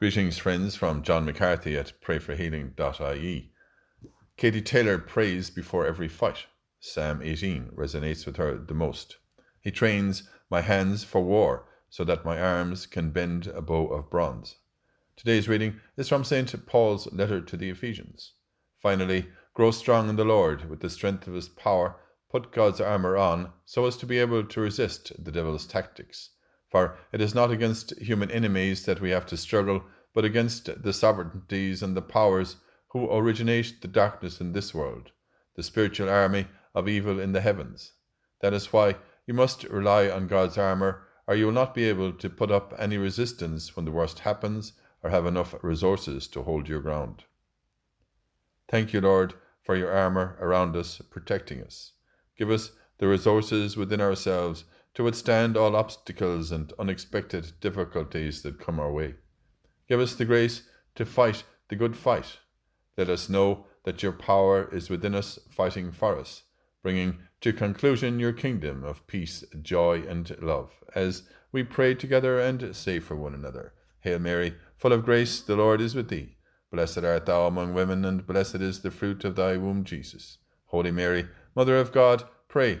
Greetings, friends, from John McCarthy at prayforhealing.ie. Katie Taylor prays before every fight. Psalm 18 resonates with her the most. He trains my hands for war so that my arms can bend a bow of bronze. Today's reading is from St. Paul's letter to the Ephesians. Finally, grow strong in the Lord with the strength of his power. Put God's armour on so as to be able to resist the devil's tactics. For it is not against human enemies that we have to struggle, but against the sovereignties and the powers who originate the darkness in this world, the spiritual army of evil in the heavens. That is why you must rely on God's armour, or you will not be able to put up any resistance when the worst happens or have enough resources to hold your ground. Thank you, Lord, for your armour around us, protecting us. Give us the resources within ourselves to withstand all obstacles and unexpected difficulties that come our way. Give us the grace to fight the good fight. Let us know that your power is within us, fighting for us, bringing to conclusion your kingdom of peace, joy, and love, as we pray together and say for one another Hail Mary, full of grace, the Lord is with thee. Blessed art thou among women, and blessed is the fruit of thy womb, Jesus. Holy Mary, Mother of God, pray